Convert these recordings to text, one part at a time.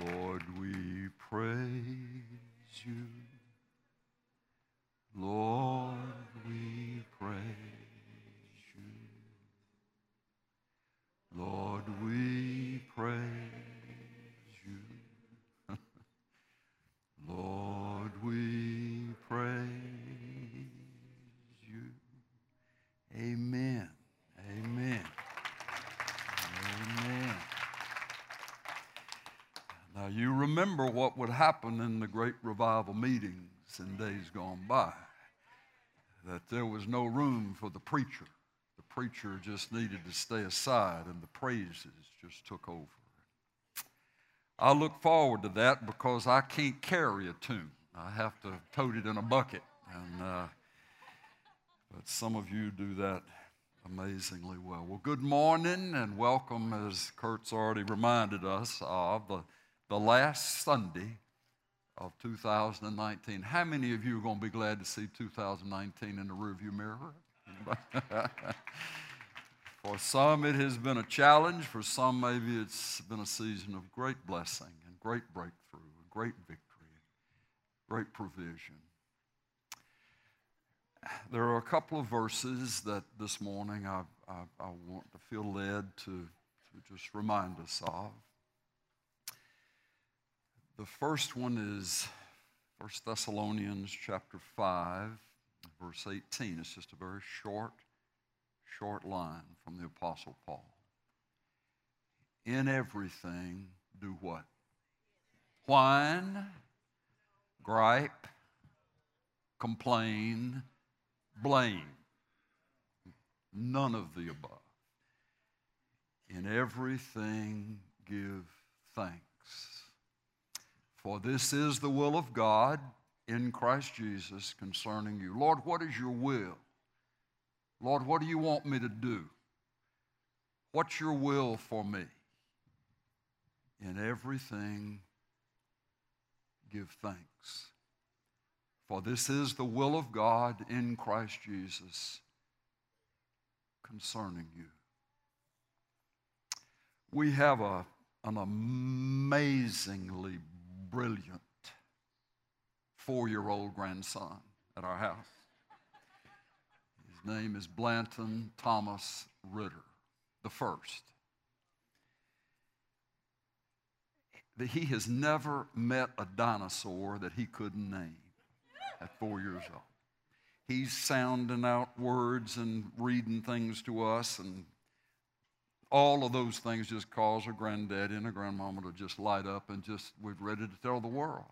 Lord, we praise you. Lord, we praise you. Lord, we praise you. Lord, we praise you. Amen. Amen. Amen. Now, you remember what would happen in the great revival meetings in days gone by that there was no room for the preacher. The preacher just needed to stay aside, and the praises just took over. I look forward to that because I can't carry a tune. I have to tote it in a bucket. And, uh, but some of you do that amazingly well. Well, good morning and welcome, as Kurt's already reminded us of, the, the last Sunday of 2019. How many of you are going to be glad to see 2019 in the rearview mirror? for some, it has been a challenge. For some, maybe it's been a season of great blessing and great breakthrough, and great victory, great provision. There are a couple of verses that this morning I, I, I want to feel led to, to just remind us of. The first one is 1 Thessalonians chapter 5, verse 18. It's just a very short, short line from the Apostle Paul. In everything, do what? Whine, gripe, complain, blame. None of the above. In everything, give thanks for this is the will of God in Christ Jesus concerning you. Lord, what is your will? Lord, what do you want me to do? What's your will for me? In everything, give thanks. For this is the will of God in Christ Jesus concerning you. We have a, an amazingly brilliant four year old grandson at our house. His name is Blanton Thomas Ritter, the first. He has never met a dinosaur that he couldn't name at four years old. He's sounding out words and reading things to us and all of those things just cause a granddaddy and a grandmama to just light up and just, we're ready to tell the world.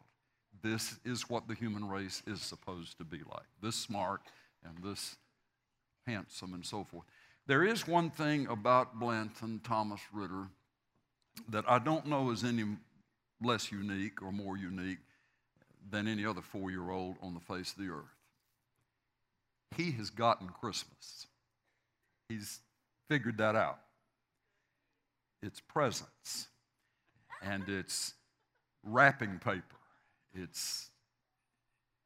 This is what the human race is supposed to be like this smart and this handsome and so forth. There is one thing about Blanton Thomas Ritter that I don't know is any less unique or more unique than any other four year old on the face of the earth. He has gotten Christmas, he's figured that out its presents and its wrapping paper. It's,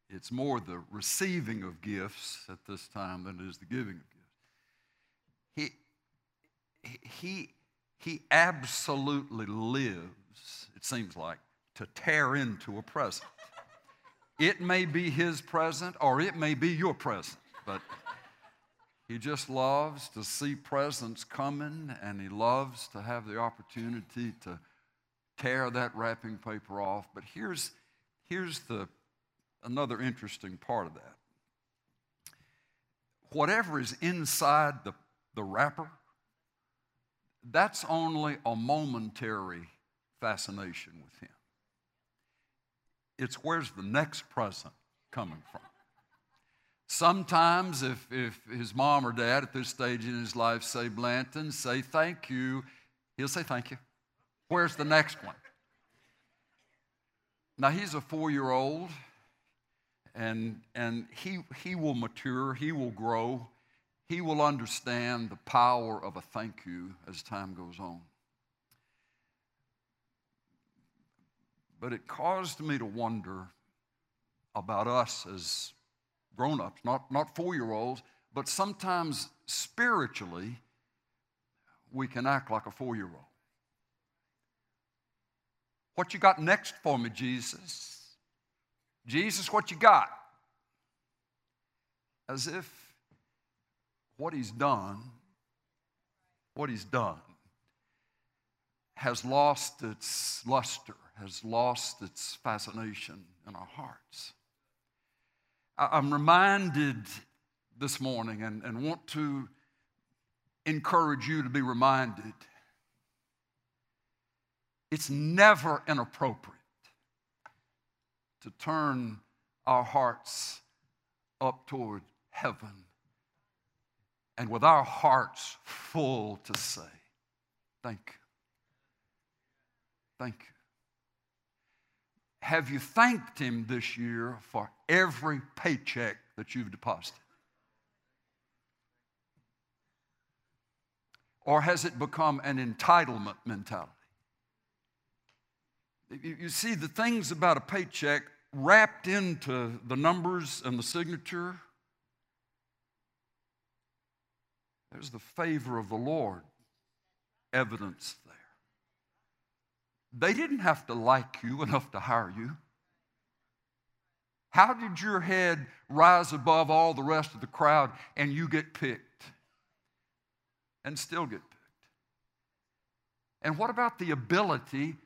it's more the receiving of gifts at this time than it is the giving of gifts. He, he, he absolutely lives, it seems like, to tear into a present. It may be his present or it may be your present, but he just loves to see presents coming, and he loves to have the opportunity to tear that wrapping paper off. But here's, here's the, another interesting part of that. Whatever is inside the, the wrapper, that's only a momentary fascination with him. It's where's the next present coming from? Sometimes, if, if his mom or dad at this stage in his life say, Blanton, say thank you, he'll say thank you. Where's the next one? Now, he's a four year old, and, and he, he will mature, he will grow, he will understand the power of a thank you as time goes on. But it caused me to wonder about us as grown ups, not, not four year olds, but sometimes spiritually, we can act like a four year old. What you got next for me, Jesus? Jesus, what you got? As if what he's done, what he's done, has lost its luster, has lost its fascination in our hearts. I'm reminded this morning and, and want to encourage you to be reminded it's never inappropriate to turn our hearts up toward heaven and with our hearts full to say, Thank you. Thank you. Have you thanked Him this year for every paycheck that you've deposited? Or has it become an entitlement mentality? You see, the things about a paycheck wrapped into the numbers and the signature, there's the favor of the Lord evidence there. They didn't have to like you enough to hire you. How did your head rise above all the rest of the crowd and you get picked and still get picked? And what about the ability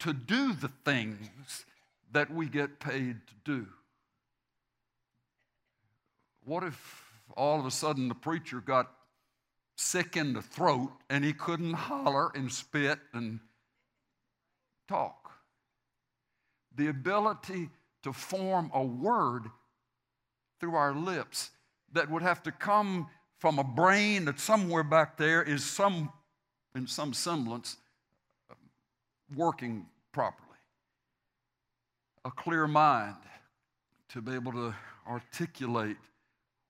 to do the things that we get paid to do. What if all of a sudden the preacher got sick in the throat and he couldn't holler and spit and talk? The ability to form a word through our lips that would have to come from a brain that somewhere back there is some in some semblance working properly. A clear mind to be able to articulate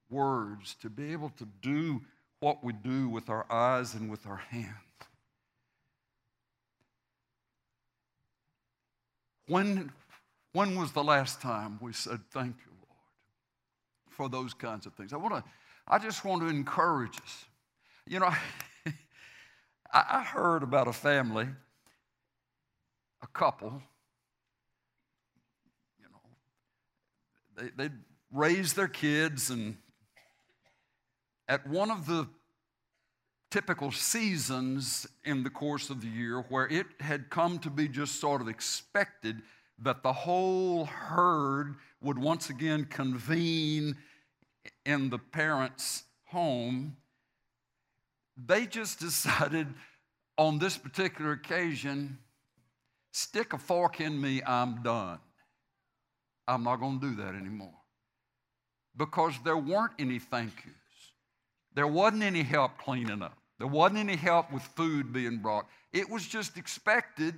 words, to be able to do what we do with our eyes and with our hands. When, when was the last time we said, Thank you, Lord, for those kinds of things? I, want to, I just want to encourage us. You know, I heard about a family a couple, you know, they, they'd raise their kids, and at one of the typical seasons in the course of the year where it had come to be just sort of expected that the whole herd would once again convene in the parents' home, they just decided on this particular occasion Stick a fork in me, I'm done. I'm not going to do that anymore. Because there weren't any thank yous. There wasn't any help cleaning up. There wasn't any help with food being brought. It was just expected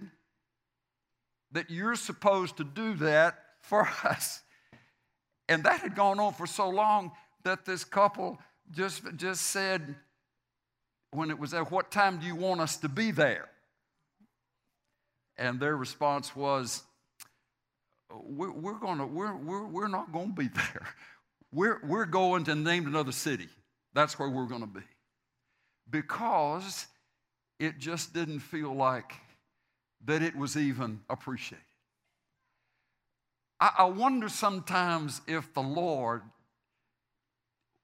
that you're supposed to do that for us. And that had gone on for so long that this couple just, just said, when it was at what time do you want us to be there? And their response was, we're, we're, gonna, we're, we're, we're not going to be there. We're, we're going to name another city. That's where we're going to be. Because it just didn't feel like that it was even appreciated. I, I wonder sometimes if the Lord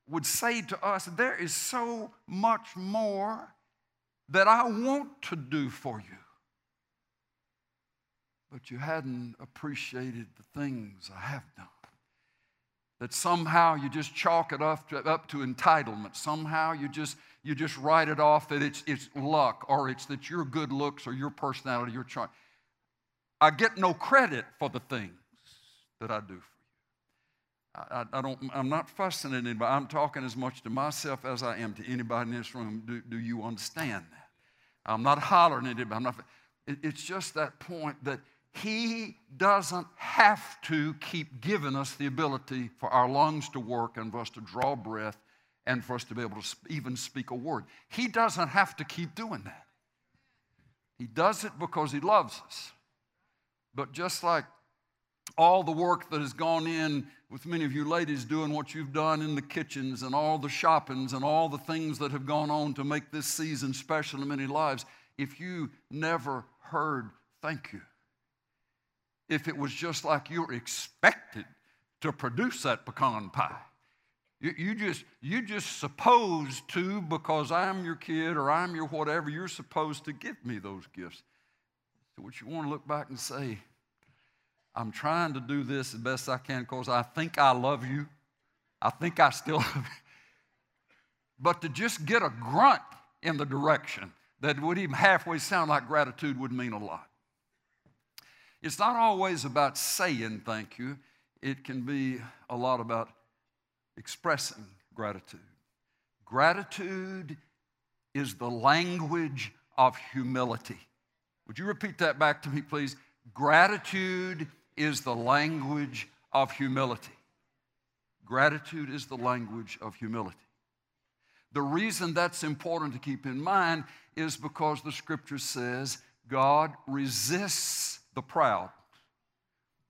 would say to us, There is so much more that I want to do for you but you hadn't appreciated the things I have done. That somehow you just chalk it up to, up to entitlement. Somehow you just, you just write it off that it's, it's luck or it's that your good looks or your personality, your charm. I get no credit for the things that I do for you. I, I, don't, I'm not fussing at anybody. I'm talking as much to myself as I am to anybody in this room. Do, do you understand that? I'm not hollering at anybody. I'm not, it, it's just that point that he doesn't have to keep giving us the ability for our lungs to work and for us to draw breath and for us to be able to even speak a word. He doesn't have to keep doing that. He does it because He loves us. But just like all the work that has gone in with many of you ladies doing what you've done in the kitchens and all the shoppings and all the things that have gone on to make this season special in many lives, if you never heard thank you, if it was just like you're expected to produce that pecan pie. You, you, just you just supposed to because I'm your kid or I'm your whatever. You're supposed to give me those gifts. So what you want to look back and say, I'm trying to do this as best I can because I think I love you. I think I still love you. But to just get a grunt in the direction that would even halfway sound like gratitude would mean a lot. It's not always about saying thank you, it can be a lot about expressing gratitude. Gratitude is the language of humility. Would you repeat that back to me, please? Gratitude is the language of humility. Gratitude is the language of humility. The reason that's important to keep in mind is because the scripture says God resists the proud,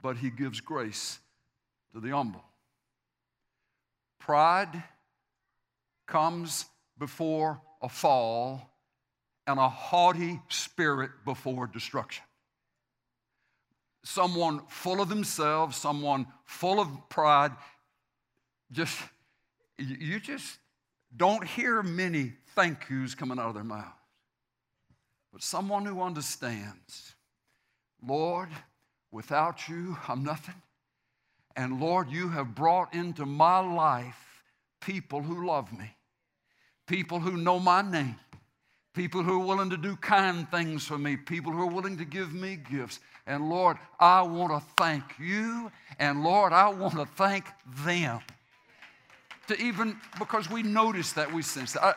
but he gives grace to the humble. Pride comes before a fall and a haughty spirit before destruction. Someone full of themselves, someone full of pride, just, you just don't hear many thank yous coming out of their mouth. But someone who understands, Lord, without you, I'm nothing. And Lord, you have brought into my life people who love me, people who know my name, people who are willing to do kind things for me, people who are willing to give me gifts. And Lord, I want to thank you, and Lord, I want to thank them. To even, because we notice that, we sense that. I,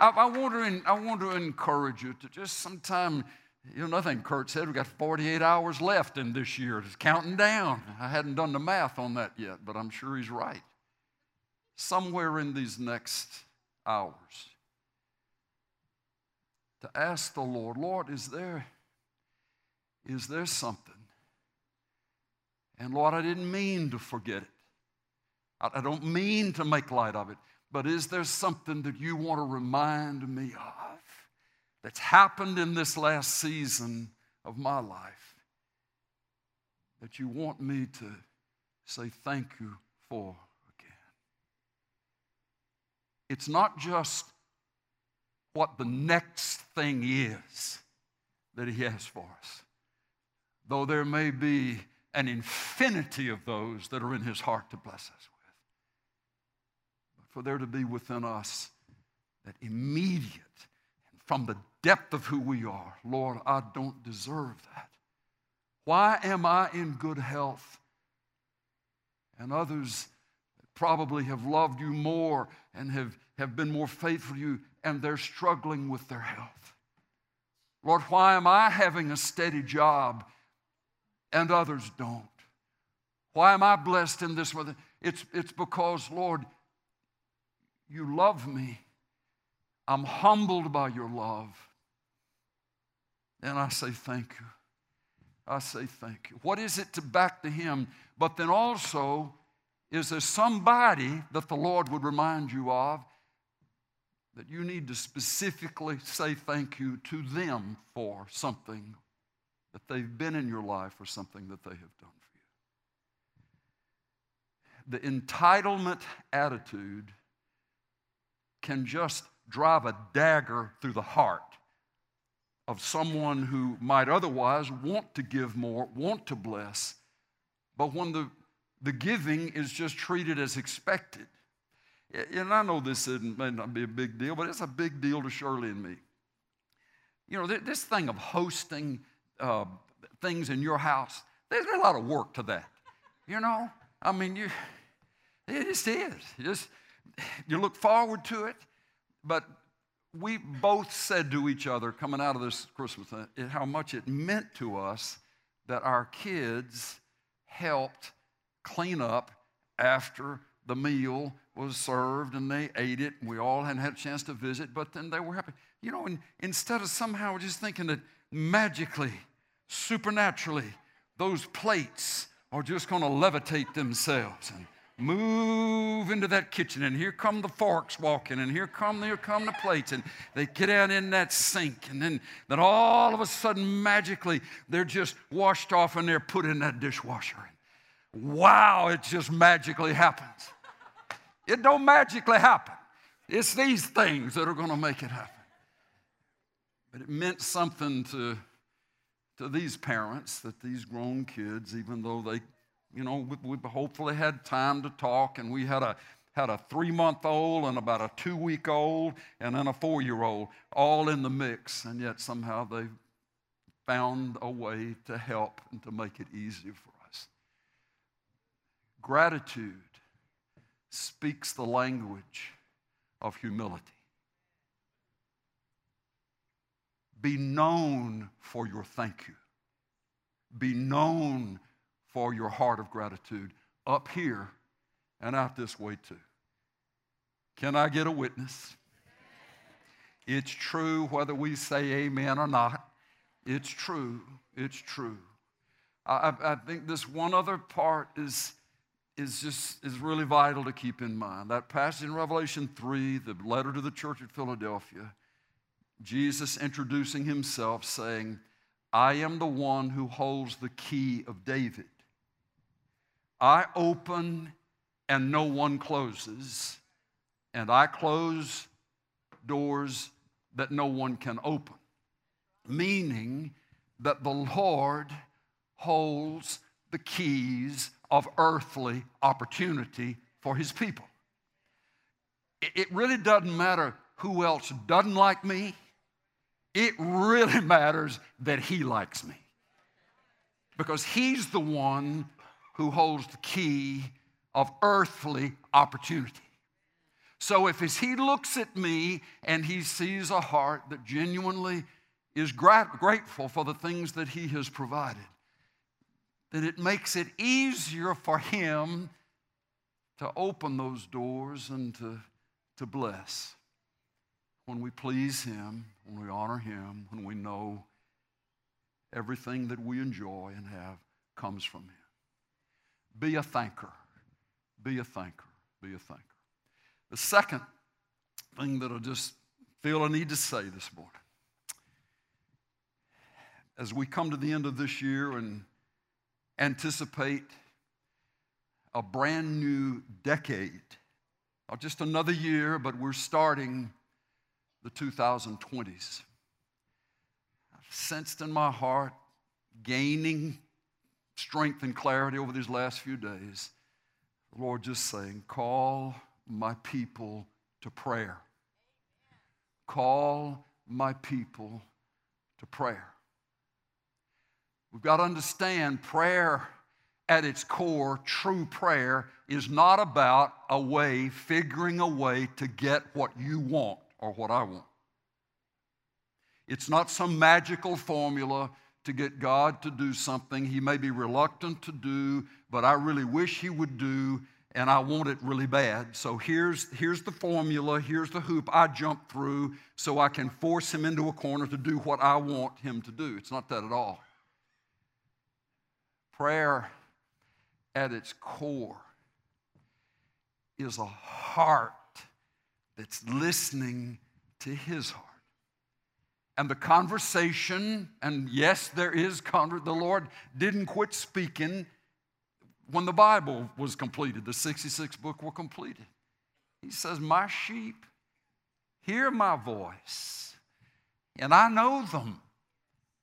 I, I, want to, I want to encourage you to just sometime you know, nothing Kurt said. We've got 48 hours left in this year. It's counting down. I hadn't done the math on that yet, but I'm sure he's right. Somewhere in these next hours, to ask the Lord, Lord, is there, is there something? And Lord, I didn't mean to forget it. I, I don't mean to make light of it, but is there something that you want to remind me of? That's happened in this last season of my life that you want me to say thank you for again. It's not just what the next thing is that He has for us, though there may be an infinity of those that are in His heart to bless us with. But for there to be within us that immediate, and from the depth of who we are. Lord, I don't deserve that. Why am I in good health? And others probably have loved you more and have, have been more faithful to you, and they're struggling with their health. Lord, why am I having a steady job and others don't? Why am I blessed in this way? It's, it's because, Lord, you love me. I'm humbled by your love. And I say, Thank you. I say, Thank you. What is it to back to Him? But then also, is there somebody that the Lord would remind you of that you need to specifically say thank you to them for something that they've been in your life or something that they have done for you? The entitlement attitude can just drive a dagger through the heart of someone who might otherwise want to give more, want to bless, but when the, the giving is just treated as expected. And I know this may not be a big deal, but it's a big deal to Shirley and me. You know, this thing of hosting uh, things in your house, there's a lot of work to that. You know, I mean, you, it just is. You just you look forward to it, but we both said to each other coming out of this Christmas uh, how much it meant to us that our kids helped clean up after the meal was served and they ate it we all hadn't had a chance to visit, but then they were happy. You know, instead of somehow just thinking that magically, supernaturally, those plates are just going to levitate themselves and move into that kitchen, and here come the forks walking, and here come here come the plates, and they get out in that sink, and then, then all of a sudden, magically, they're just washed off and they're put in that dishwasher. And wow, it just magically happens. It don't magically happen. It's these things that are going to make it happen. But it meant something to, to these parents that these grown kids, even though they you know, we, we hopefully had time to talk, and we had a had a three month old and about a two week old and then a four year old all in the mix, and yet somehow they found a way to help and to make it easier for us. Gratitude speaks the language of humility. Be known for your thank you. Be known for your heart of gratitude up here and out this way too. Can I get a witness? It's true whether we say amen or not. It's true. It's true. I, I think this one other part is, is just is really vital to keep in mind. That passage in Revelation 3, the letter to the church at Philadelphia, Jesus introducing himself saying, I am the one who holds the key of David. I open and no one closes, and I close doors that no one can open. Meaning that the Lord holds the keys of earthly opportunity for his people. It really doesn't matter who else doesn't like me, it really matters that he likes me. Because he's the one who holds the key of earthly opportunity. So if as he looks at me and he sees a heart that genuinely is grateful for the things that he has provided, then it makes it easier for him to open those doors and to, to bless. When we please him, when we honor him, when we know everything that we enjoy and have comes from him. Be a thinker. Be a thinker. Be a thinker. The second thing that I just feel I need to say this morning as we come to the end of this year and anticipate a brand new decade, not just another year, but we're starting the 2020s. I've sensed in my heart gaining strength and clarity over these last few days. The Lord just saying, Call my people to prayer. Call my people to prayer. We've got to understand prayer at its core, true prayer, is not about a way, figuring a way to get what you want or what I want. It's not some magical formula to get God to do something he may be reluctant to do, but I really wish he would do, and I want it really bad. So here's, here's the formula, here's the hoop I jump through so I can force him into a corner to do what I want him to do. It's not that at all. Prayer at its core is a heart that's listening to his heart and the conversation, and yes, there is, conver- the Lord didn't quit speaking when the Bible was completed, the 66 book were completed. He says, My sheep hear my voice, and I know them,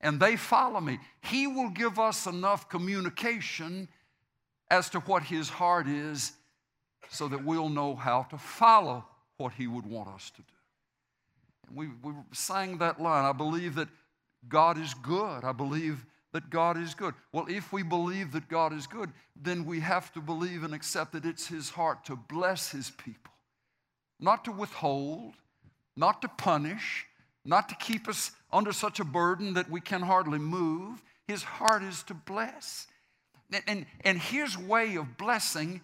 and they follow me. He will give us enough communication as to what his heart is so that we'll know how to follow what he would want us to do. We, we sang that line. I believe that God is good. I believe that God is good. Well, if we believe that God is good, then we have to believe and accept that it's His heart to bless His people, not to withhold, not to punish, not to keep us under such a burden that we can hardly move. His heart is to bless. And, and, and His way of blessing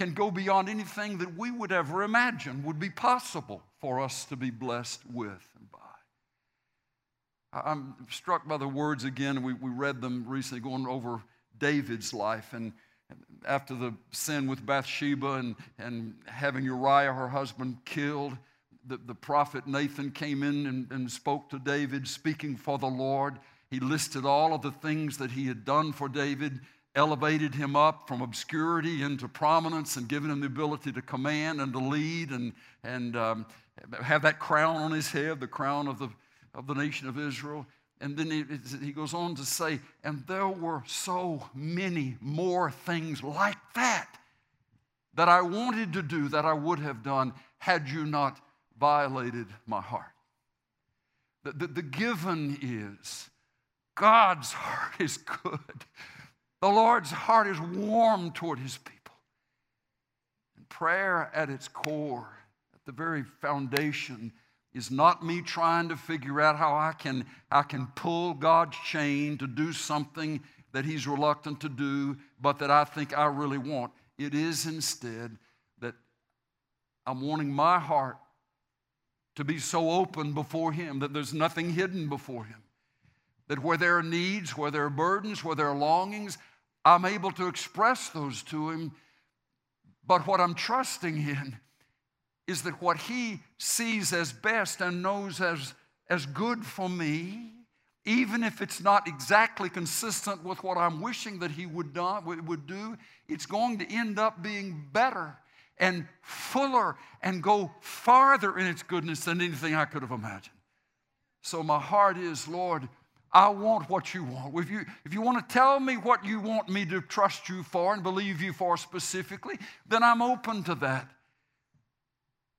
can go beyond anything that we would ever imagine would be possible for us to be blessed with and by. I'm struck by the words again. We, we read them recently going over David's life. And, after the sin with Bathsheba and, and having Uriah, her husband, killed, the, the prophet Nathan came in and, and spoke to David, speaking for the Lord. He listed all of the things that he had done for David, elevated him up from obscurity into prominence, and given him the ability to command and to lead and, and um, have that crown on his head, the crown of the, of the nation of Israel. And then he, he goes on to say, and there were so many more things like that that I wanted to do that I would have done had you not violated my heart. The, the, the given is God's heart is good. The Lord's heart is warm toward his people. And prayer at its core, at the very foundation, is not me trying to figure out how I can, I can pull God's chain to do something that He's reluctant to do, but that I think I really want. It is instead that I'm wanting my heart to be so open before Him that there's nothing hidden before Him. That where there are needs, where there are burdens, where there are longings, I'm able to express those to Him. But what I'm trusting in is that what he sees as best and knows as, as good for me, even if it's not exactly consistent with what I'm wishing that he would, do, would do, it's going to end up being better and fuller and go farther in its goodness than anything I could have imagined. So my heart is, Lord, I want what you want. If you, if you want to tell me what you want me to trust you for and believe you for specifically, then I'm open to that.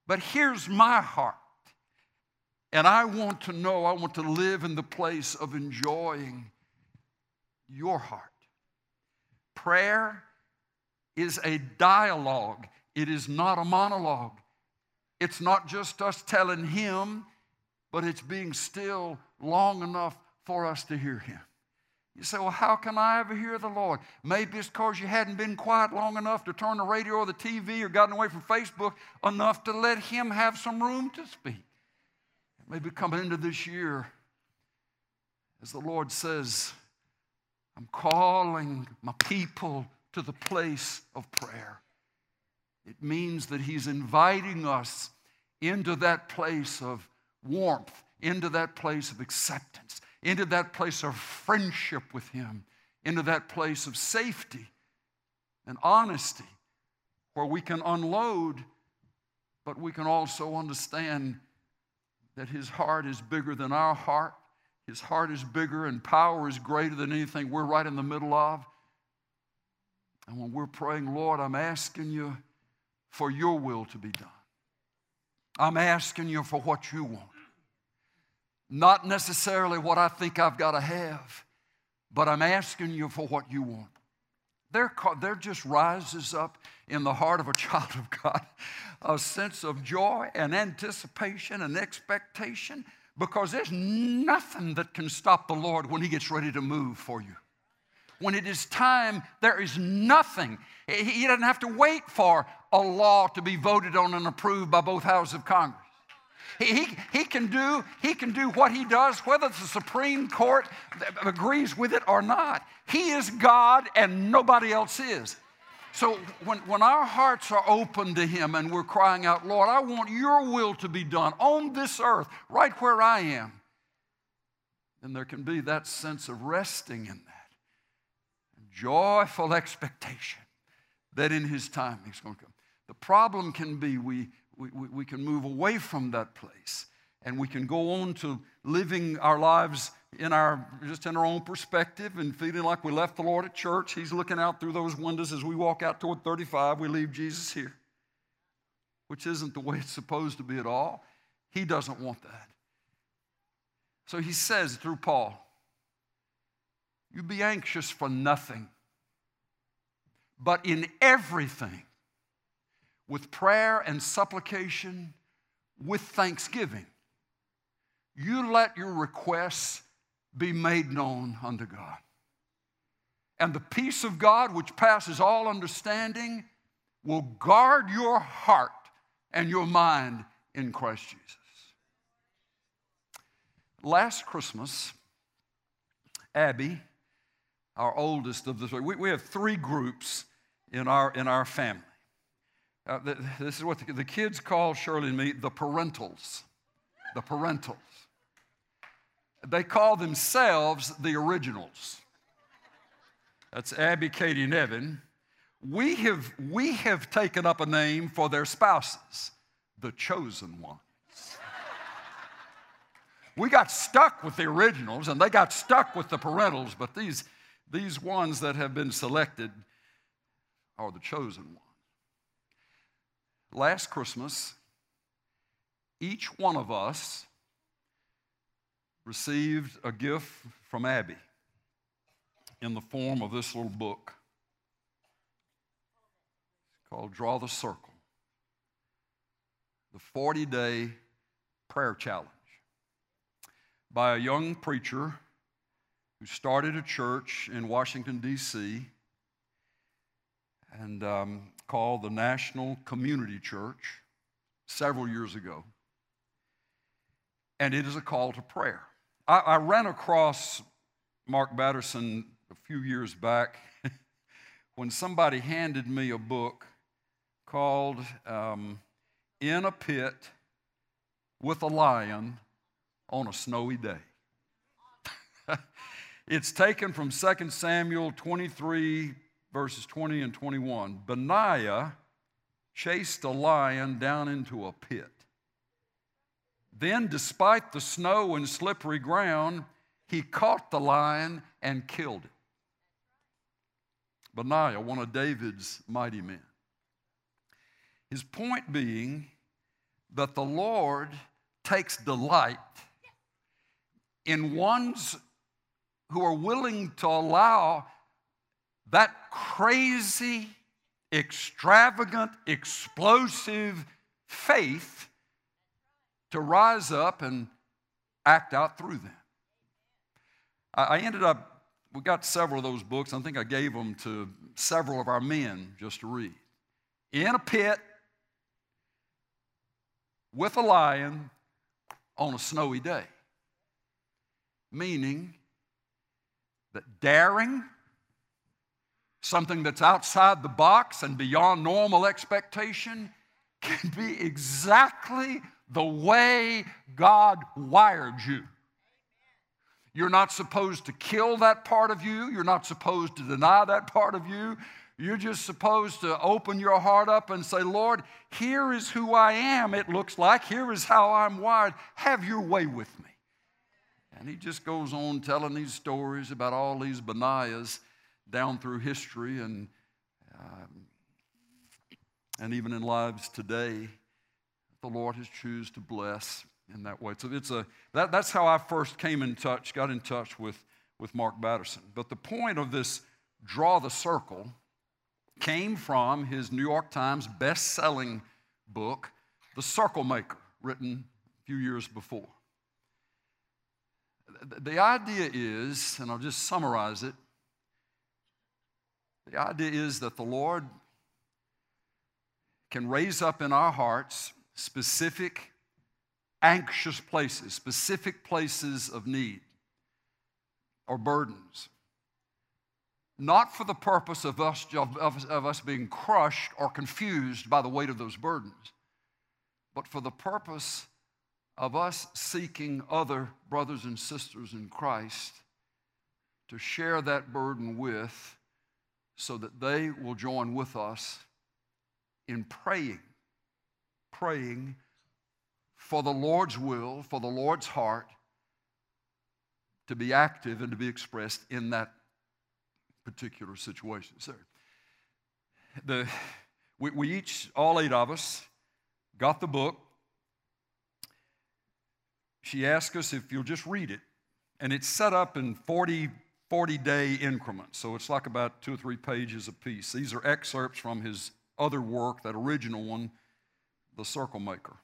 But here's my heart. And I want to know, I want to live in the place of enjoying your heart. Prayer is a dialogue, it is not a monologue. It's not just us telling Him, but it's being still long enough for us to hear Him. You say, well, how can I ever hear the Lord? Maybe it's because you hadn't been quiet long enough to turn the radio or the TV or gotten away from Facebook enough to let Him have some room to speak. Maybe coming into this year, as the Lord says, I'm calling my people to the place of prayer. It means that He's inviting us into that place of warmth, into that place of acceptance into that place of friendship with Him, into that place of safety and honesty where we can unload, but we can also understand that His heart is bigger than our heart. His heart is bigger and power is greater than anything we're right in the middle of. And when we're praying, Lord, I'm asking you for your will to be done. I'm asking you for what you want. Not necessarily what I think I've got to have, but I'm asking you for what you want. There, there just rises up in the heart of a child of God a sense of joy and anticipation and expectation because there's nothing that can stop the Lord when He gets ready to move for you. When it is time, there is nothing. He doesn't have to wait for a law to be voted on and approved by both houses of Congress. He, he, can do, he can do what he does, whether the Supreme Court agrees with it or not. He is God and nobody else is. So when, when our hearts are open to Him and we're crying out, Lord, I want your will to be done on this earth, right where I am, then there can be that sense of resting in that, joyful expectation that in His time He's going to come. The problem can be we, we, we, can move away from that place and we can go on to living our lives in our just in our own perspective and feeling like we left the Lord at church. He's looking out through those windows as we walk out toward 35. We leave Jesus here, which isn't the way it's supposed to be at all. He doesn't want that. So he says through Paul, You be anxious for nothing, but in everything with prayer and supplication, with thanksgiving. You let your requests be made known unto God. And the peace of God, which passes all understanding, will guard your heart and your mind in Christ Jesus. Last Christmas, Abby, our oldest of the three, we, we have three groups in our, in our family. Uh, this is what the, the kids call Shirley and me the parentals. The parentals. They call themselves the originals. That's Abby, Katie, and Evan. We have, we have taken up a name for their spouses, the chosen ones. we got stuck with the originals and they got stuck with the parentals, but these, these ones that have been selected are the chosen ones. Last Christmas, each one of us received a gift from Abby in the form of this little book called Draw the Circle The 40 Day Prayer Challenge by a young preacher who started a church in Washington, D.C., and um, called the National Community Church several years ago. And it is a call to prayer. I, I ran across Mark Batterson a few years back when somebody handed me a book called um, In a Pit with a Lion on a Snowy Day. it's taken from 2 Samuel 23, verses 20 and 21. Benaiah chased a lion down into a pit. Then, despite the snow and slippery ground, he caught the lion and killed it. Benaiah, one of David's mighty men. His point being that the Lord takes delight in ones who are willing to allow that crazy, extravagant, explosive faith to rise up and act out through them. I ended up, we got several of those books. I think I gave them to several of our men just to read. In a pit with a lion on a snowy day. Meaning that daring, something that's outside the box and beyond normal expectation, can be exactly the way God wired you. You're not supposed to kill that part of you. You're not supposed to deny that part of you. You're just supposed to open your heart up and say, Lord, here is who I am, it looks like. Here is how I'm wired. Have your way with me. And he just goes on telling these stories about all these Benaiahs down through history and, um, and even in lives today the Lord has chosen to bless in that way. So it's a, that, that's how I first came in touch, got in touch with, with Mark Batterson. But the point of this Draw the Circle came from his New York Times best-selling book, The Circle Maker, written a few years before. The idea is, and I'll just summarize it, the idea is that the Lord can raise up in our hearts specific anxious places, specific places of need or burdens. Not for the purpose of us, of, of us being crushed or confused by the weight of those burdens, but for the purpose of us seeking other brothers and sisters in Christ to share that burden with so that they will join with us in praying, praying for the Lord's will, for the Lord's heart to be active and to be expressed in that particular situation. So, the, we, we each, all eight of us, got the book. She asked us if you'll just read it. And it's set up in 40 40 day increments. So it's like about two or three pages a piece. These are excerpts from his other work, that original one, The Circle Maker.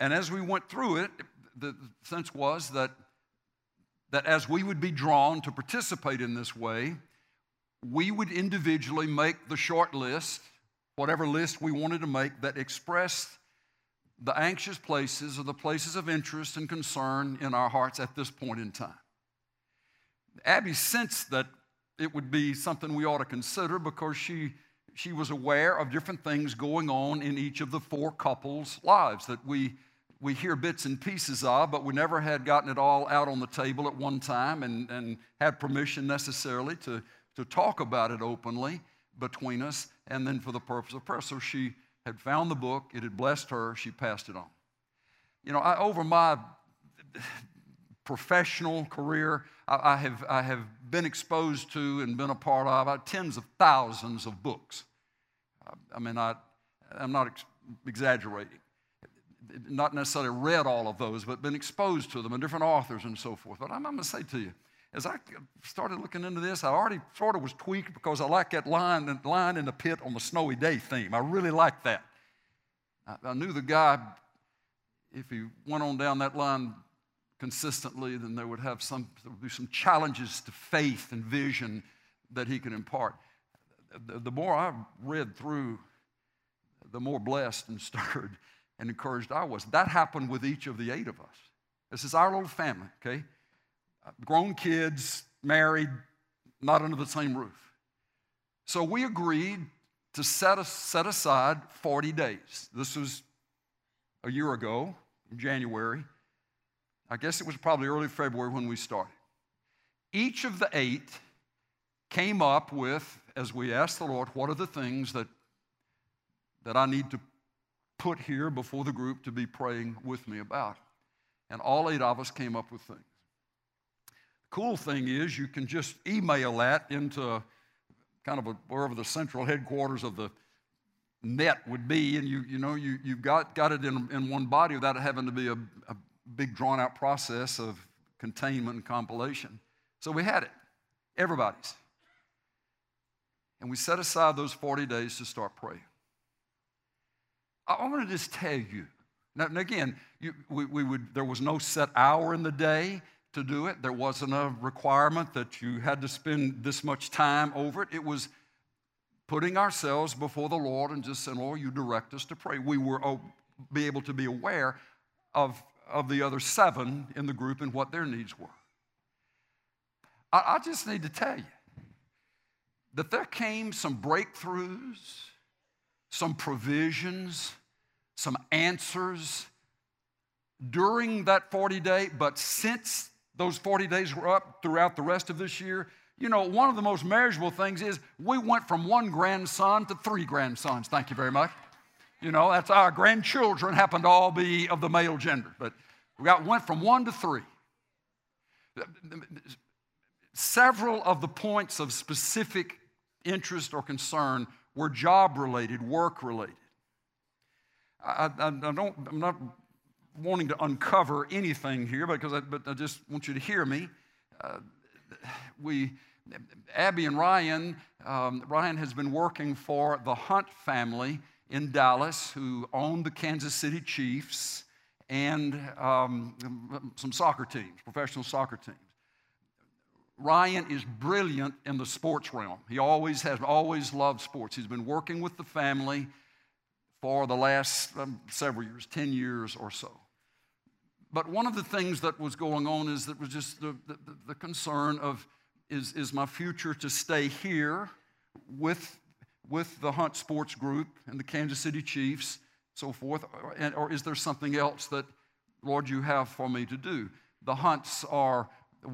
And as we went through it, the sense was that, that as we would be drawn to participate in this way, we would individually make the short list, whatever list we wanted to make, that expressed the anxious places or the places of interest and concern in our hearts at this point in time. Abby sensed that it would be something we ought to consider because she, she was aware of different things going on in each of the four couples' lives that we, we hear bits and pieces of, but we never had gotten it all out on the table at one time and, and had permission necessarily to, to talk about it openly between us and then for the purpose of prayer. So she had found the book, it had blessed her, she passed it on. You know, I, over my professional career, I, I, have, I have been exposed to and been a part of tens of thousands of books. I mean, I, I'm not ex- exaggerating. Not necessarily read all of those, but been exposed to them and different authors and so forth. But I'm, I'm going to say to you, as I started looking into this, I already sort of was tweaked because I like that line, line in the pit on the snowy day theme. I really like that. I, I knew the guy, if he went on down that line consistently, then there would have some, there would be some challenges to faith and vision that he could impart. The, the more I read through, the more blessed and stirred and encouraged I was. That happened with each of the eight of us. This is our little family, okay? Uh, grown kids, married, not under the same roof. So we agreed to set, a, set aside 40 days. This was a year ago, in January. I guess it was probably early February when we started. Each of the eight came up with, as we asked the Lord, what are the things that, that I need to put here before the group to be praying with me about? And all eight of us came up with things. The cool thing is, you can just email that into kind of a, wherever the central headquarters of the net would be, and you, you know, you, you've got, got it in, in one body without having to be a, a big drawn out process of containment and compilation. So we had it, everybody's. And we set aside those 40 days to start praying. I want to just tell you. Now, again, you, we, we would, there was no set hour in the day to do it. There wasn't a requirement that you had to spend this much time over it. It was putting ourselves before the Lord and just saying, Lord, you direct us to pray. We were be able to be aware of of the other seven in the group and what their needs were. I, I just need to tell you that there came some breakthroughs, some provisions, some answers during that 40 day, but since those 40 days were up throughout the rest of this year, you know, one of the most measurable things is we went from one grandson to three grandsons. Thank you very much. You know, that's our grandchildren happen to all be of the male gender, but we got went from one to three. Several of the points of specific interest or concern were job related, work related. I, I, I, don't, I'm not wanting to uncover anything here because I, but I just want you to hear me. Uh, we, Abby and Ryan, um, Ryan has been working for the Hunt family in Dallas, who owned the Kansas City Chiefs and um, some soccer teams, professional soccer teams. Ryan is brilliant in the sports realm. He always has always loved sports. He's been working with the family for the last um, several years, 10 years or so. But one of the things that was going on is that was just the, the, the concern of is, is my future to stay here with with the Hunt Sports Group and the Kansas City Chiefs, so forth, or, or is there something else that, Lord, you have for me to do? The Hunts are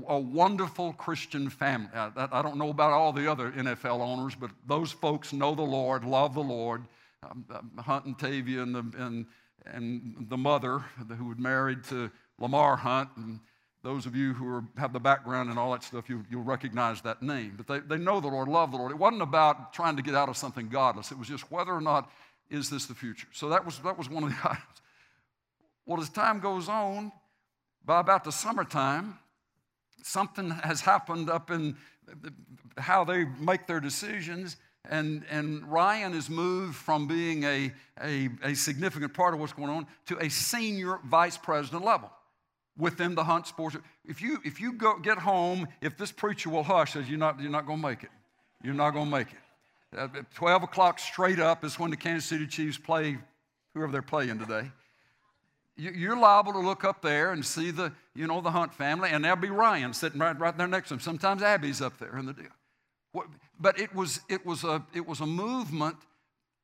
a wonderful Christian family. I, I, don't know about all the other NFL owners, but those folks know the Lord, love the Lord. Um, um Hunt and Tavia and the, and, and the mother who was married to Lamar Hunt. And, those of you who are, have the background and all that stuff, you, will recognize that name. But they, they know the Lord, love the Lord. It wasn't about trying to get out of something godless. It was just whether or not is this the future. So that was, that was one of the items. Well, as time goes on, by about the summertime, something has happened up in how they make their decisions. And, and Ryan is moved from being a, a, a significant part of what's going on to a senior vice president level within the hunt sports. If you, if you go, get home, if this preacher will hush, says you're not, you're not going to make it. You're not going to make it. Uh, at 12 o'clock straight up is when the Kansas City Chiefs play whoever they're playing today. You're liable to look up there and see the, you know, the Hunt family, and there'll be Ryan sitting right, right there next to him. Sometimes Abby's up there in the deal. But it was, it was, a, it was a movement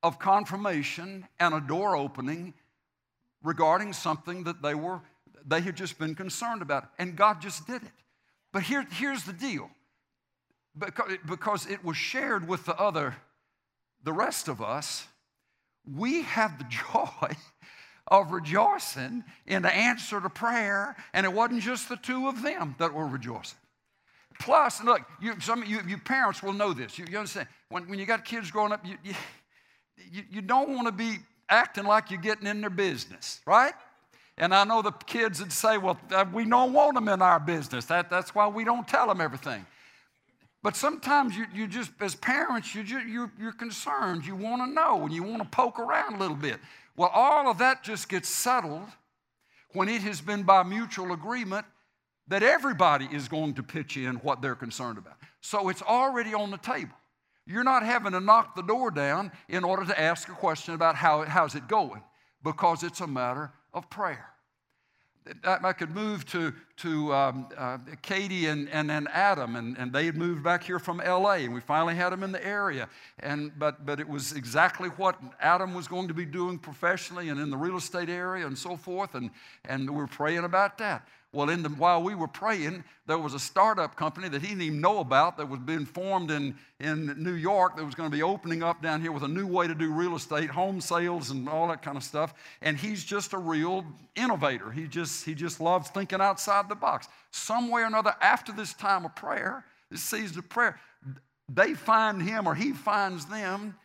of confirmation and a door opening regarding something that they were they had just been concerned about and god just did it. But here, here's the deal. Because, because it was shared with the other the rest of us we have the joy of rejoicing in the answer to prayer and it wasn't just the two of them that were rejoicing. Plus look you, some you, you parents will know this. You, you understand? When, when you got kids growing up you you, you don't want to be acting like you're getting in their business, right? And I know the kids would say, well, we don't want them in our business. That, that's why we don't tell them everything. But sometimes you, you just, as parents, you you're, you're concerned. You want to know and you want to poke around a little bit. Well, all of that just gets settled when it has been by mutual agreement that everybody is going to pitch in what they're concerned about. So it's already on the table. You're not having to knock the door down in order to ask a question about how, how's it going because it's a matter of prayer. I could move to, to um, uh, Katie and, and then Adam, and, and they had moved back here from LA, and we finally had them in the area. And, but, but it was exactly what Adam was going to be doing professionally and in the real estate area and so forth, and, and we were praying about that. Well, in the, while we were praying, there was a startup company that he didn't even know about that was being formed in, in New York that was going to be opening up down here with a new way to do real estate, home sales, and all that kind of stuff. And he's just a real innovator. He just, he just loves thinking outside the box. Some way or another, after this time of prayer, this season of prayer, they find him or he finds them,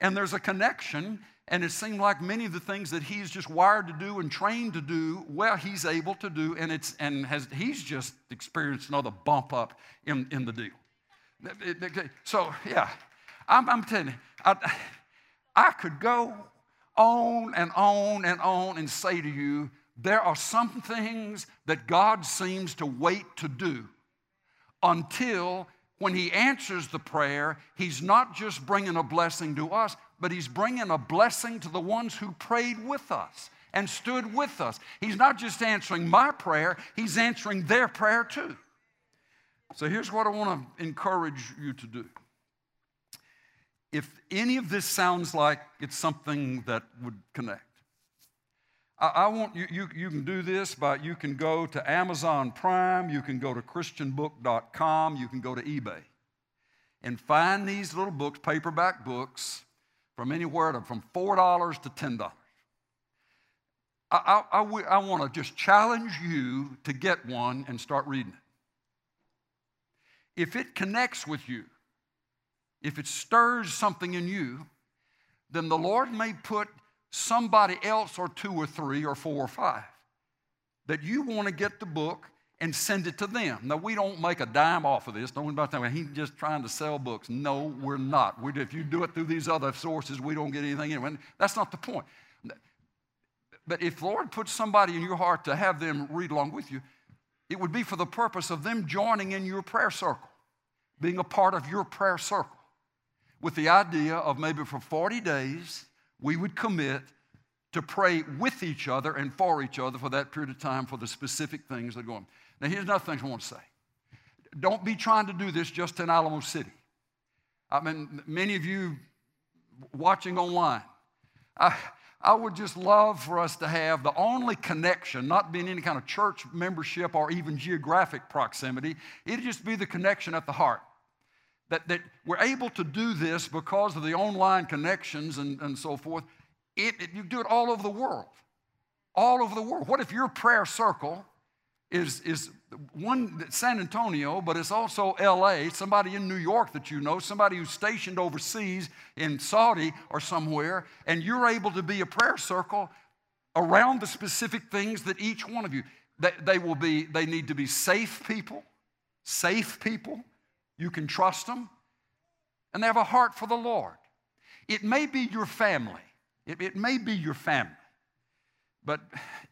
and there's a connection and it seemed like many of the things that he's just wired to do and trained to do, well, he's able to do, and, it's, and has, he's just experienced another bump up in, in the deal. So, yeah, I'm, I'm telling you, I, I could go on and on and on and say to you, there are some things that God seems to wait to do until when He answers the prayer, He's not just bringing a blessing to us, but He's bringing a blessing to the ones who prayed with us and stood with us. He's not just answering my prayer, He's answering their prayer too. So here's what I want to encourage you to do. If any of this sounds like it's something that would connect, I, I want you, you, you can do this by, you can go to Amazon Prime, you can go to ChristianBook.com, you can go to eBay and find these little books, paperback books, from anywhere to from $4 to $10. I, I, I, I want to just challenge you to get one and start reading it. If it connects with you, if it stirs something in you, then the Lord may put somebody else or two or three or four or five that you want to get the book and send it to them. Now, we don't make a dime off of this. Don't about that. He's just trying to sell books. No, we're not. We, if you do it through these other sources, we don't get anything anyway. That's not the point. But if Lord puts somebody in your heart to have them read along with you, it would be for the purpose of them joining in your prayer circle, being a part of your prayer circle, with the idea of maybe for 40 days, we would commit to pray with each other and for each other for that period of time for the specific things that are going. Now, here's another thing I want to say. Don't be trying to do this just in Alamo City. I mean, many of you watching online, I, I would just love for us to have the only connection, not being any kind of church membership or even geographic proximity, it'd just be the connection at the heart. That, that we're able to do this because of the online connections and, and so forth. It, it, you do it all over the world. All over the world. What if your prayer circle is, is one San Antonio, but it's also LA, somebody in New York that you know, somebody who's stationed overseas in Saudi or somewhere, and you're able to be a prayer circle around the specific things that each one of you, they, they will be, they need to be safe people, safe people. You can trust them, and they have a heart for the Lord. It may be your family. It, it may be your family. But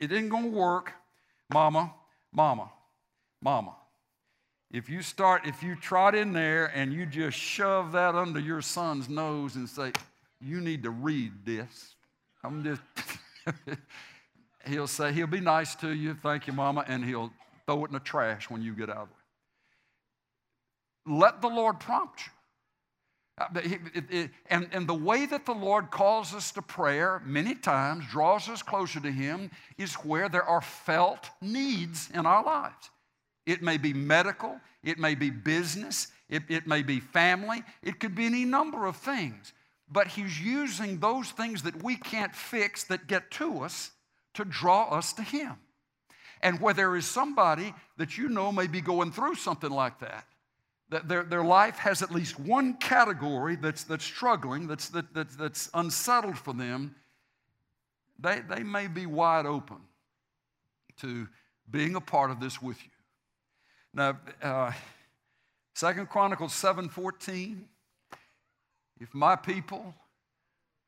it ain't gonna work, mama, Mama, mama, if you start, if you trot in there and you just shove that under your son's nose and say, you need to read this, I'm just, he'll say, he'll be nice to you, thank you, mama, and he'll throw it in the trash when you get out of it. let the Lord prompt you. Uh, and, and the way that the Lord calls us to prayer many times, draws us closer to Him, is where there are felt needs in our lives. It may be medical, it may be business, it, it may be family, it could be any number of things. But He's using those things that we can't fix that get to us to draw us to Him. And where there is somebody that you know may be going through something like that, that their, their life has at least one category that's, that's struggling, that's, that, that, that's unsettled for them, they, they may be wide open to being a part of this with you. Now, uh, Second Chronicles 7:14, if my people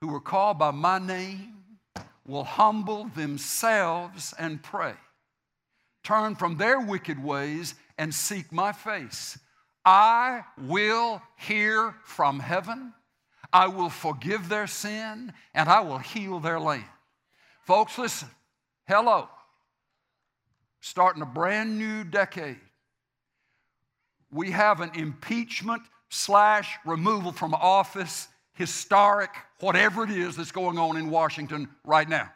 who are called by my name will humble themselves and pray, turn from their wicked ways and seek my face, I will hear from heaven, I will forgive their sin, and I will heal their land. Folks, listen. Hello. Starting a brand new decade. We have an impeachment slash removal from office, historic, whatever it is that's going on in Washington right now.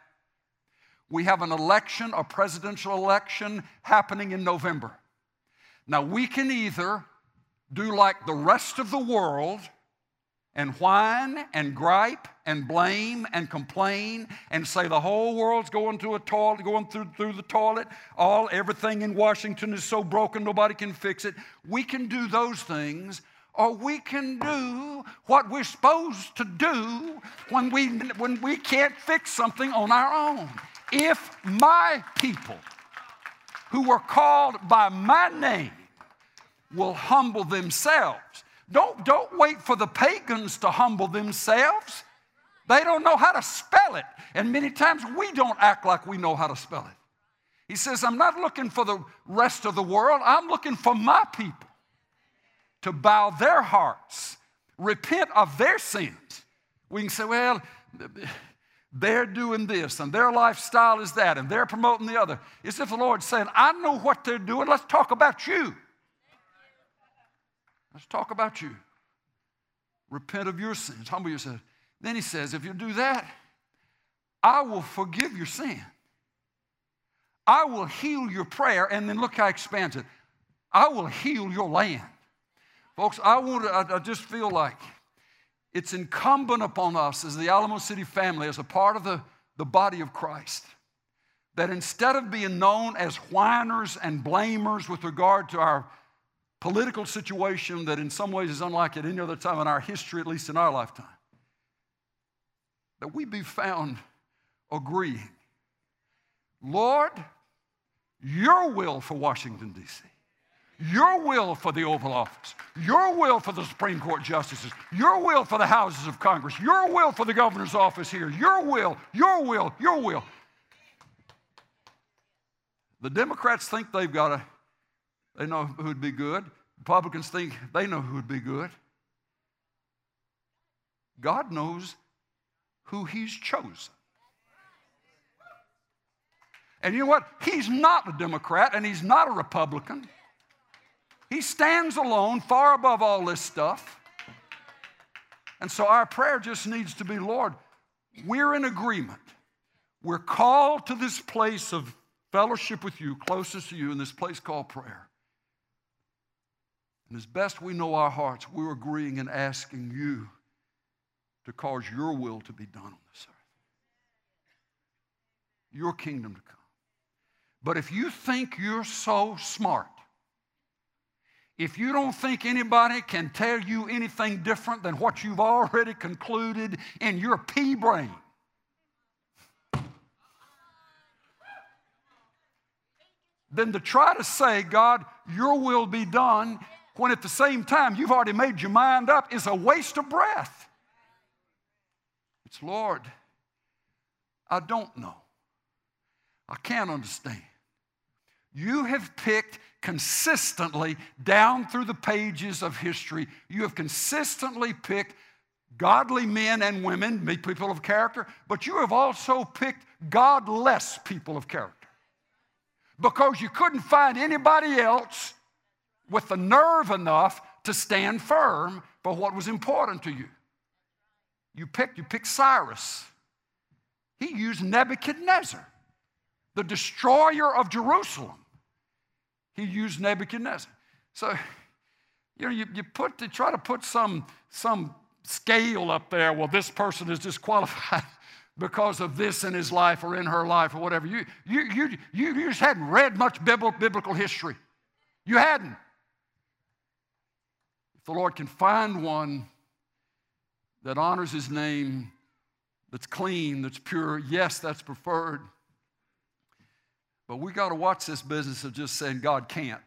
We have an election, a presidential election happening in November. Now, we can either do like the rest of the world and whine and gripe and blame and complain and say the whole world's going to a toilet, going through, through the toilet, all everything in Washington is so broken nobody can fix it. We can do those things, or we can do what we're supposed to do when we when we can't fix something on our own. If my people who were called by my name will humble themselves. Don't, don't wait for the pagans to humble themselves. They don't know how to spell it. And many times we don't act like we know how to spell it. He says, I'm not looking for the rest of the world, I'm looking for my people to bow their hearts, repent of their sins. We can say, well, they're doing this and their lifestyle is that and they're promoting the other. It's if the Lord's saying, I know what they're doing, let's talk about you. Let's talk about you. Repent of your sins. Humble yourself. Then he says, if you do that, I will forgive your sin. I will heal your prayer. And then look how it. I will heal your land. Folks, I want to, I, I just feel like it's incumbent upon us as the Alamo City family, as a part of the, the body of Christ, that instead of being known as whiners and blamers with regard to our political situation that in some ways is unlike at any other time in our history, at least in our lifetime. That we be found agreeing, Lord, your will for Washington, D.C., your will for the Oval Office, your will for the Supreme Court justices, your will for the houses of Congress, your will for the governor's office here, your will, your will, your will. The Democrats think they've got a they know who would be good. Republicans think they know who would be good. God knows who He's chosen. And you know what? He's not a Democrat and He's not a Republican. He stands alone, far above all this stuff. And so our prayer just needs to be Lord, we're in agreement. We're called to this place of fellowship with you, closest to you, in this place called prayer. And as best we know our hearts, we're agreeing and asking you to cause your will to be done on this earth, your kingdom to come. But if you think you're so smart, if you don't think anybody can tell you anything different than what you've already concluded in your pea brain, then to try to say, God, your will be done, when at the same time you've already made your mind up is a waste of breath. It's, Lord, I don't know. I can't understand. You have picked consistently down through the pages of history, you have consistently picked godly men and women, people of character, but you have also picked godless people of character. Because you couldn't find anybody else with the nerve enough to stand firm for what was important to you. You picked, you picked Cyrus. He used Nebuchadnezzar, the destroyer of Jerusalem. He used Nebuchadnezzar. So, you know, you, you put to try to put some, some scale up there. Well, this person is disqualified because of this in his life or in her life or whatever. You, you, you, you, you just hadn't read much biblical history. You hadn't. The Lord can find one that honors his name, that's clean, that's pure, yes, that's preferred. But we got to watch this business of just saying God can't.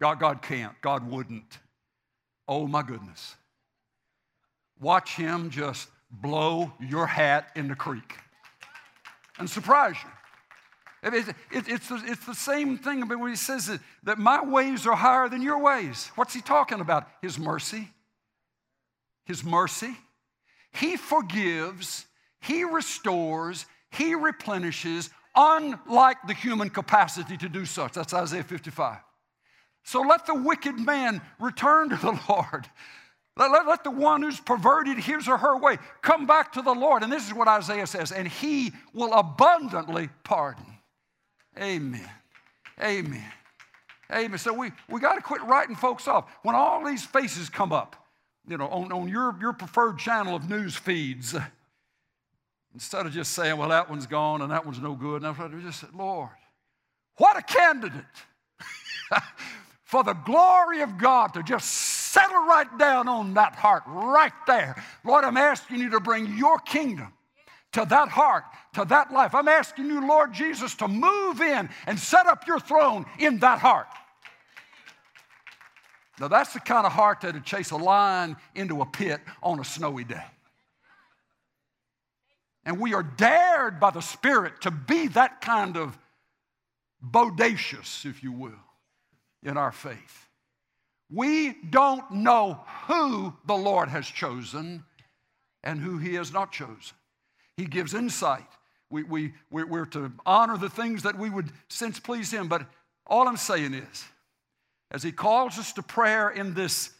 God, God can't. God wouldn't. Oh my goodness. Watch him just blow your hat in the creek and surprise you. It's, it's, the, it's the same thing when he says that, that my ways are higher than your ways. What's he talking about? His mercy. His mercy. He forgives, He restores, He replenishes, unlike the human capacity to do such. That's Isaiah 55. So let the wicked man return to the Lord. Let, let, let, the one who's perverted his or her way come back to the Lord. And this is what Isaiah says, and he will abundantly pardon. Amen. Amen. Amen. So we, we got to quit writing folks off. When all these faces come up, you know, on, on your, your preferred channel of news feeds, instead of just saying, well, that one's gone and that one's no good, and I just said, Lord, what a candidate for the glory of God to just settle right down on that heart right there. Lord, I'm asking you to bring your kingdom to that heart, to that life. I'm asking you, Lord Jesus, to move in and set up your throne in that heart. Now, that's the kind of heart that'd chase a lion into a pit on a snowy day. And we are dared by the Spirit to be that kind of bodacious, if you will, in our faith. We don't know who the Lord has chosen and who He has not chosen. He gives insight. We, we, we're to honor the things that we would sense please Him. But all I'm saying is, as He calls us to prayer in this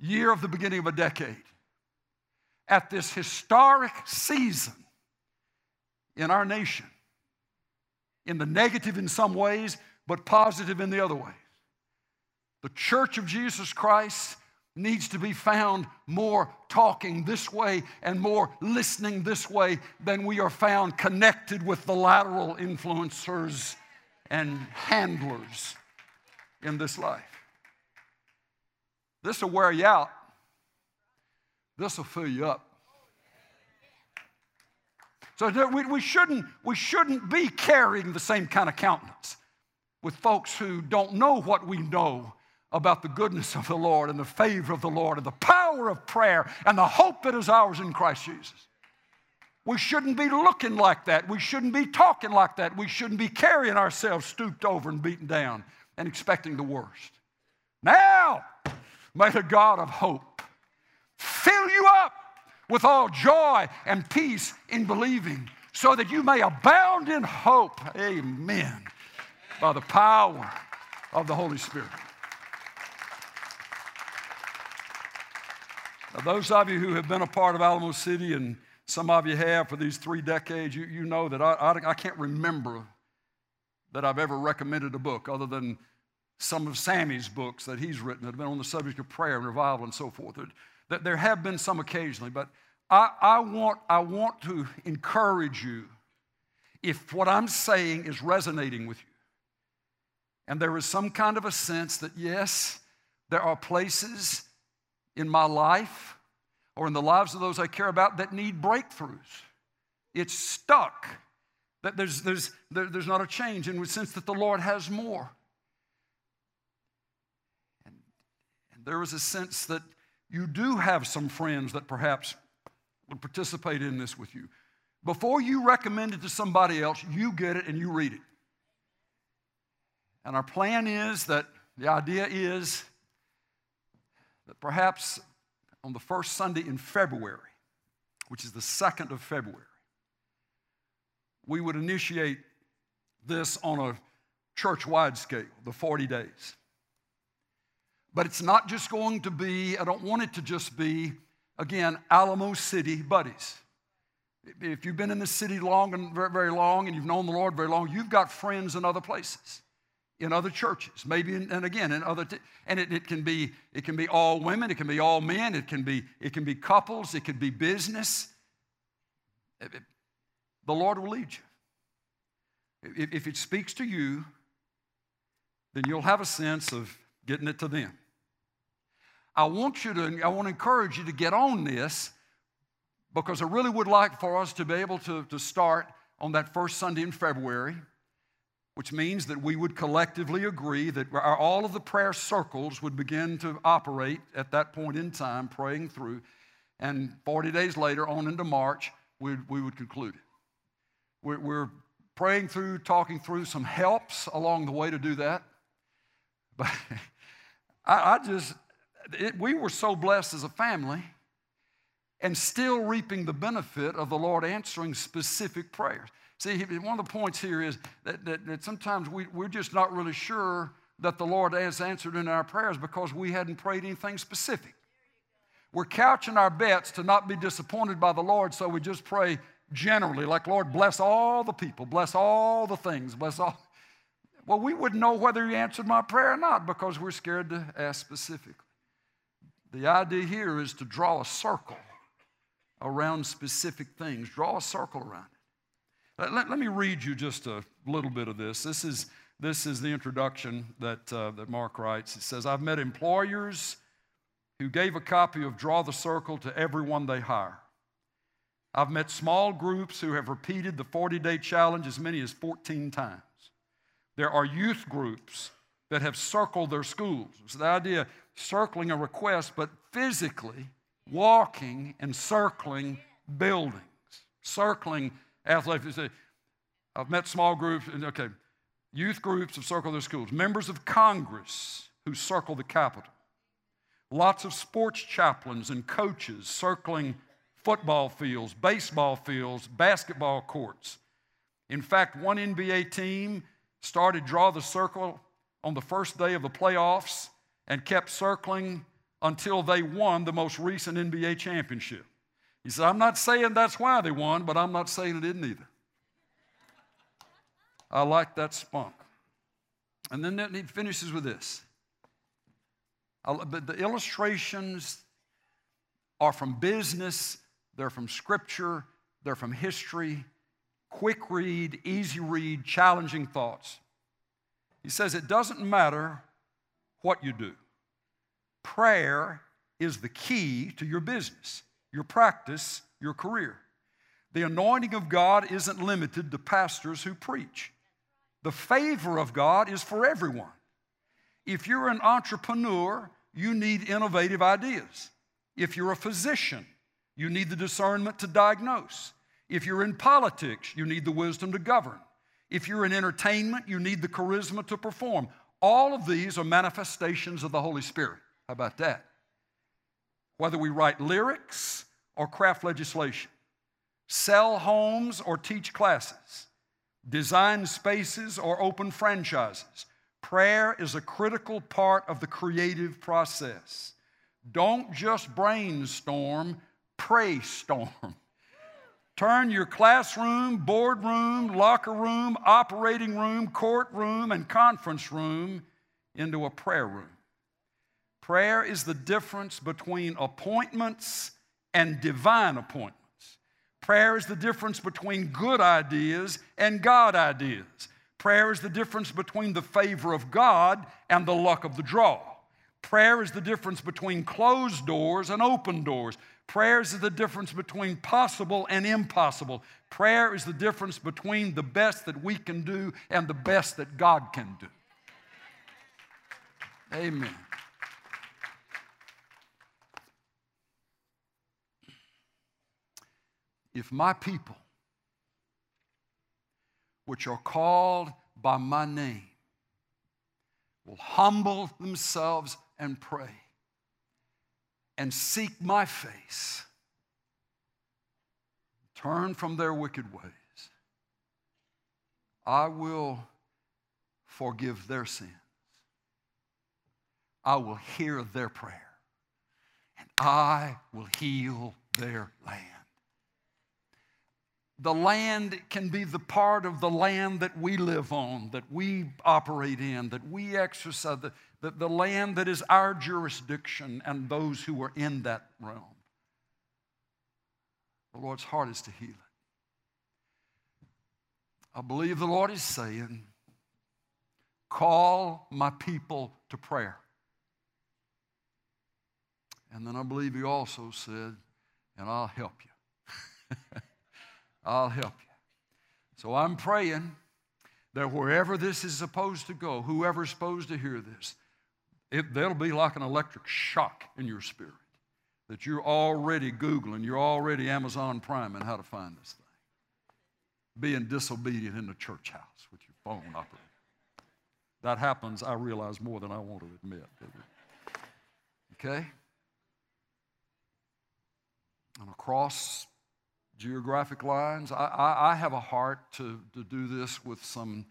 year of the beginning of a decade, at this historic season in our nation, in the negative in some ways, but positive in the other ways. The church of Jesus Christ needs to be found more talking this way and more listening this way than we are found connected with the lateral influencers and handlers in this life. This will wear you out. This will fill you up. So we, we, shouldn't, we shouldn't be carrying the same kind of countenance with folks who don't know what we know about the goodness of the Lord and the favor of the Lord and the power of prayer and the hope that is ours in Christ Jesus. We shouldn't be looking like that. We shouldn't be talking like that. We shouldn't be carrying ourselves stooped over and beaten down and expecting the worst. Now, May the God of hope fill you up with all joy and peace in believing, so that you may abound in hope. Amen. By the power of the Holy Spirit. Those of you who have been a part of Alamo City, and some of you have for these three decades, you, you know that I, I, I can't remember that I've ever recommended a book other than some of Sammy's books that he's written that have been on the subject of prayer and revival and so forth. That there have been some occasionally, but I, I, want, I want to encourage you if what I'm saying is resonating with you, and there is some kind of a sense that, yes, there are places in my life or in the lives of those I care about that need breakthroughs. It's stuck. That there's, there's, there, there's not a change in the sense that the Lord has more. And there is a sense that you do have some friends that perhaps would participate in this with you. Before you recommend it to somebody else, you get it and you read it. And our plan is that the idea is that perhaps on the first Sunday in February, which is the 2nd of February, we would initiate this on a church wide scale, the 40 days. But it's not just going to be, I don't want it to just be, again, Alamo City buddies. If you've been in the city long and very, very long and you've known the Lord very long, you've got friends in other places, in other churches, maybe, in, and again, in other, t- and it, it, can be, it can be all women, it can be all men, it can be, it can be couples, it could be business. It, it, the Lord will lead you. If, if it speaks to you, then you'll have a sense of getting it to them. I want you to, I want to encourage you to get on this because I really would like for us to be able to, to start on that first Sunday in February, which means that we would collectively agree that our, all of the prayer circles would begin to operate at that point in time, praying through. And 40 days later, on into March, we, we would conclude it. We're, we're praying through, talking through some helps along the way to do that. But I, I just, it, we were so blessed as a family and still reaping the benefit of the Lord answering specific prayers. See, one of the points here is that, that, that sometimes we, we're just not really sure that the Lord has answered in our prayers because we hadn't prayed anything specific. We're couching our bets to not be disappointed by the Lord, so we just pray generally, like, Lord, bless all the people, bless all the things, bless all. Well, we wouldn't know whether He answered my prayer or not because we're scared to ask specifically. The idea here is to draw a circle around specific things, draw a circle around it. Let, let, let me read you just a little bit of this. This is, this is the introduction that, uh, that Mark writes. It says, I've met employers who gave a copy of Draw the Circle to everyone they hire. I've met small groups who have repeated the 40 day challenge as many as 14 times. There are youth groups that have circled their schools. The idea circling a request, but physically walking and circling buildings, circling athletics. I've met small groups, okay, youth groups have circled their schools, members of Congress who circle the Capitol, lots of sports chaplains and coaches circling football fields, baseball fields, basketball courts. In fact, one NBA team started Draw the Circle on the first day of the playoffs and kept circling until they won the most recent NBA championship. He said, I'm not saying that's why they won, but I'm not saying it didn't either. I like that spunk. And then he finishes with this. But the illustrations are from business, they're from scripture, they're from history, quick read, easy read, challenging thoughts. He says it doesn't matter what you do, prayer is the key to your business, your practice, your career. The anointing of God isn't limited to pastors who preach. The favor of God is for everyone. If you're an entrepreneur, you need innovative ideas. If you're a physician, you need the discernment to diagnose. If you're in politics, you need the wisdom to govern. If you're in entertainment, you need the charisma to perform. All of these are manifestations of the Holy Spirit. How about that? Whether we write lyrics or craft legislation, sell homes or teach classes, design spaces or open franchises, prayer is a critical part of the creative process. Don't just brainstorm, pray storm. Turn your classroom, boardroom, locker room, operating room, courtroom, and conference room into a prayer room. Prayer is the difference between appointments and divine appointments. Prayer is the difference between good ideas and God ideas. Prayer is the difference between the favor of God and the luck of the draw. Prayer is the difference between closed doors and open doors. Prayer is the difference between possible and impossible. Prayer is the difference between the best that we can do and the best that God can do. Amen. If my people, which are called by my name, will humble themselves and pray and seek my face, turn from their wicked ways, I will forgive their sins. I will hear their prayer and I will heal their land. The land can be the part of the land that we live on, that we operate in, that we exercise, the, the, the land that is our jurisdiction and those who are in that realm. The Lord's heart is to heal it. I believe the Lord is saying, Call my people to prayer. And then I believe He also said, And I'll help you. I'll help you. So I'm praying that wherever this is supposed to go, whoever's supposed to hear this, it, that'll be like an electric shock in your spirit that you're already Googling, you're already Amazon Priming how to find this thing. Being disobedient in the church house with your phone operating. That happens, I realize, more than I want to admit. Okay? And across geographic lines, I, I, I have a heart to, to do this with some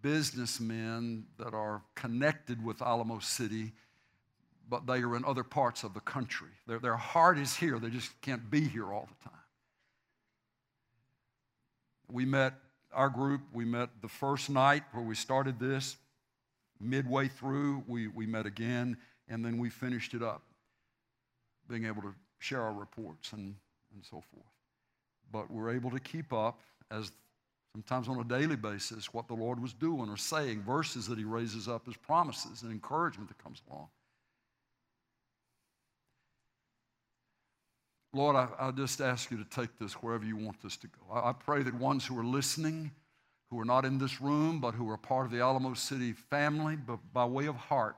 businessmen that are connected with Alamo City, but they are in other parts of the country. Their, their heart is here, they just can't be here all the time. We met, our group, we met the first night where we started this. Midway through, we, we met again, and then we finished it up, being able to share our reports and, and so forth. But we're able to keep up as sometimes on a daily basis, what the Lord was doing or saying, verses that He raises up as promises and encouragement that comes along. Lord, I, I just ask you to take this wherever you want this to go. I, I pray that ones who are listening, who are not in this room, but who are part of the Alamo City family, but by way of heart,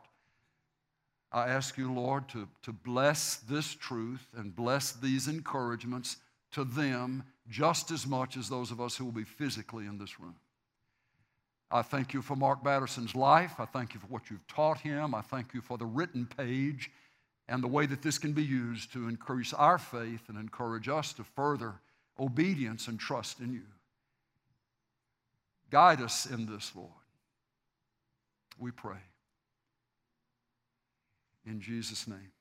I ask you, Lord, to, to bless this truth and bless these encouragements to them just as much as those of us who will be physically in this room. I thank you for Mark Batterson's life. I thank you for what you've taught him. I thank you for the written page and the way that this can be used to increase our faith and encourage us to further obedience and trust in you. Guide us in this, Lord. We pray. In Jesus' name.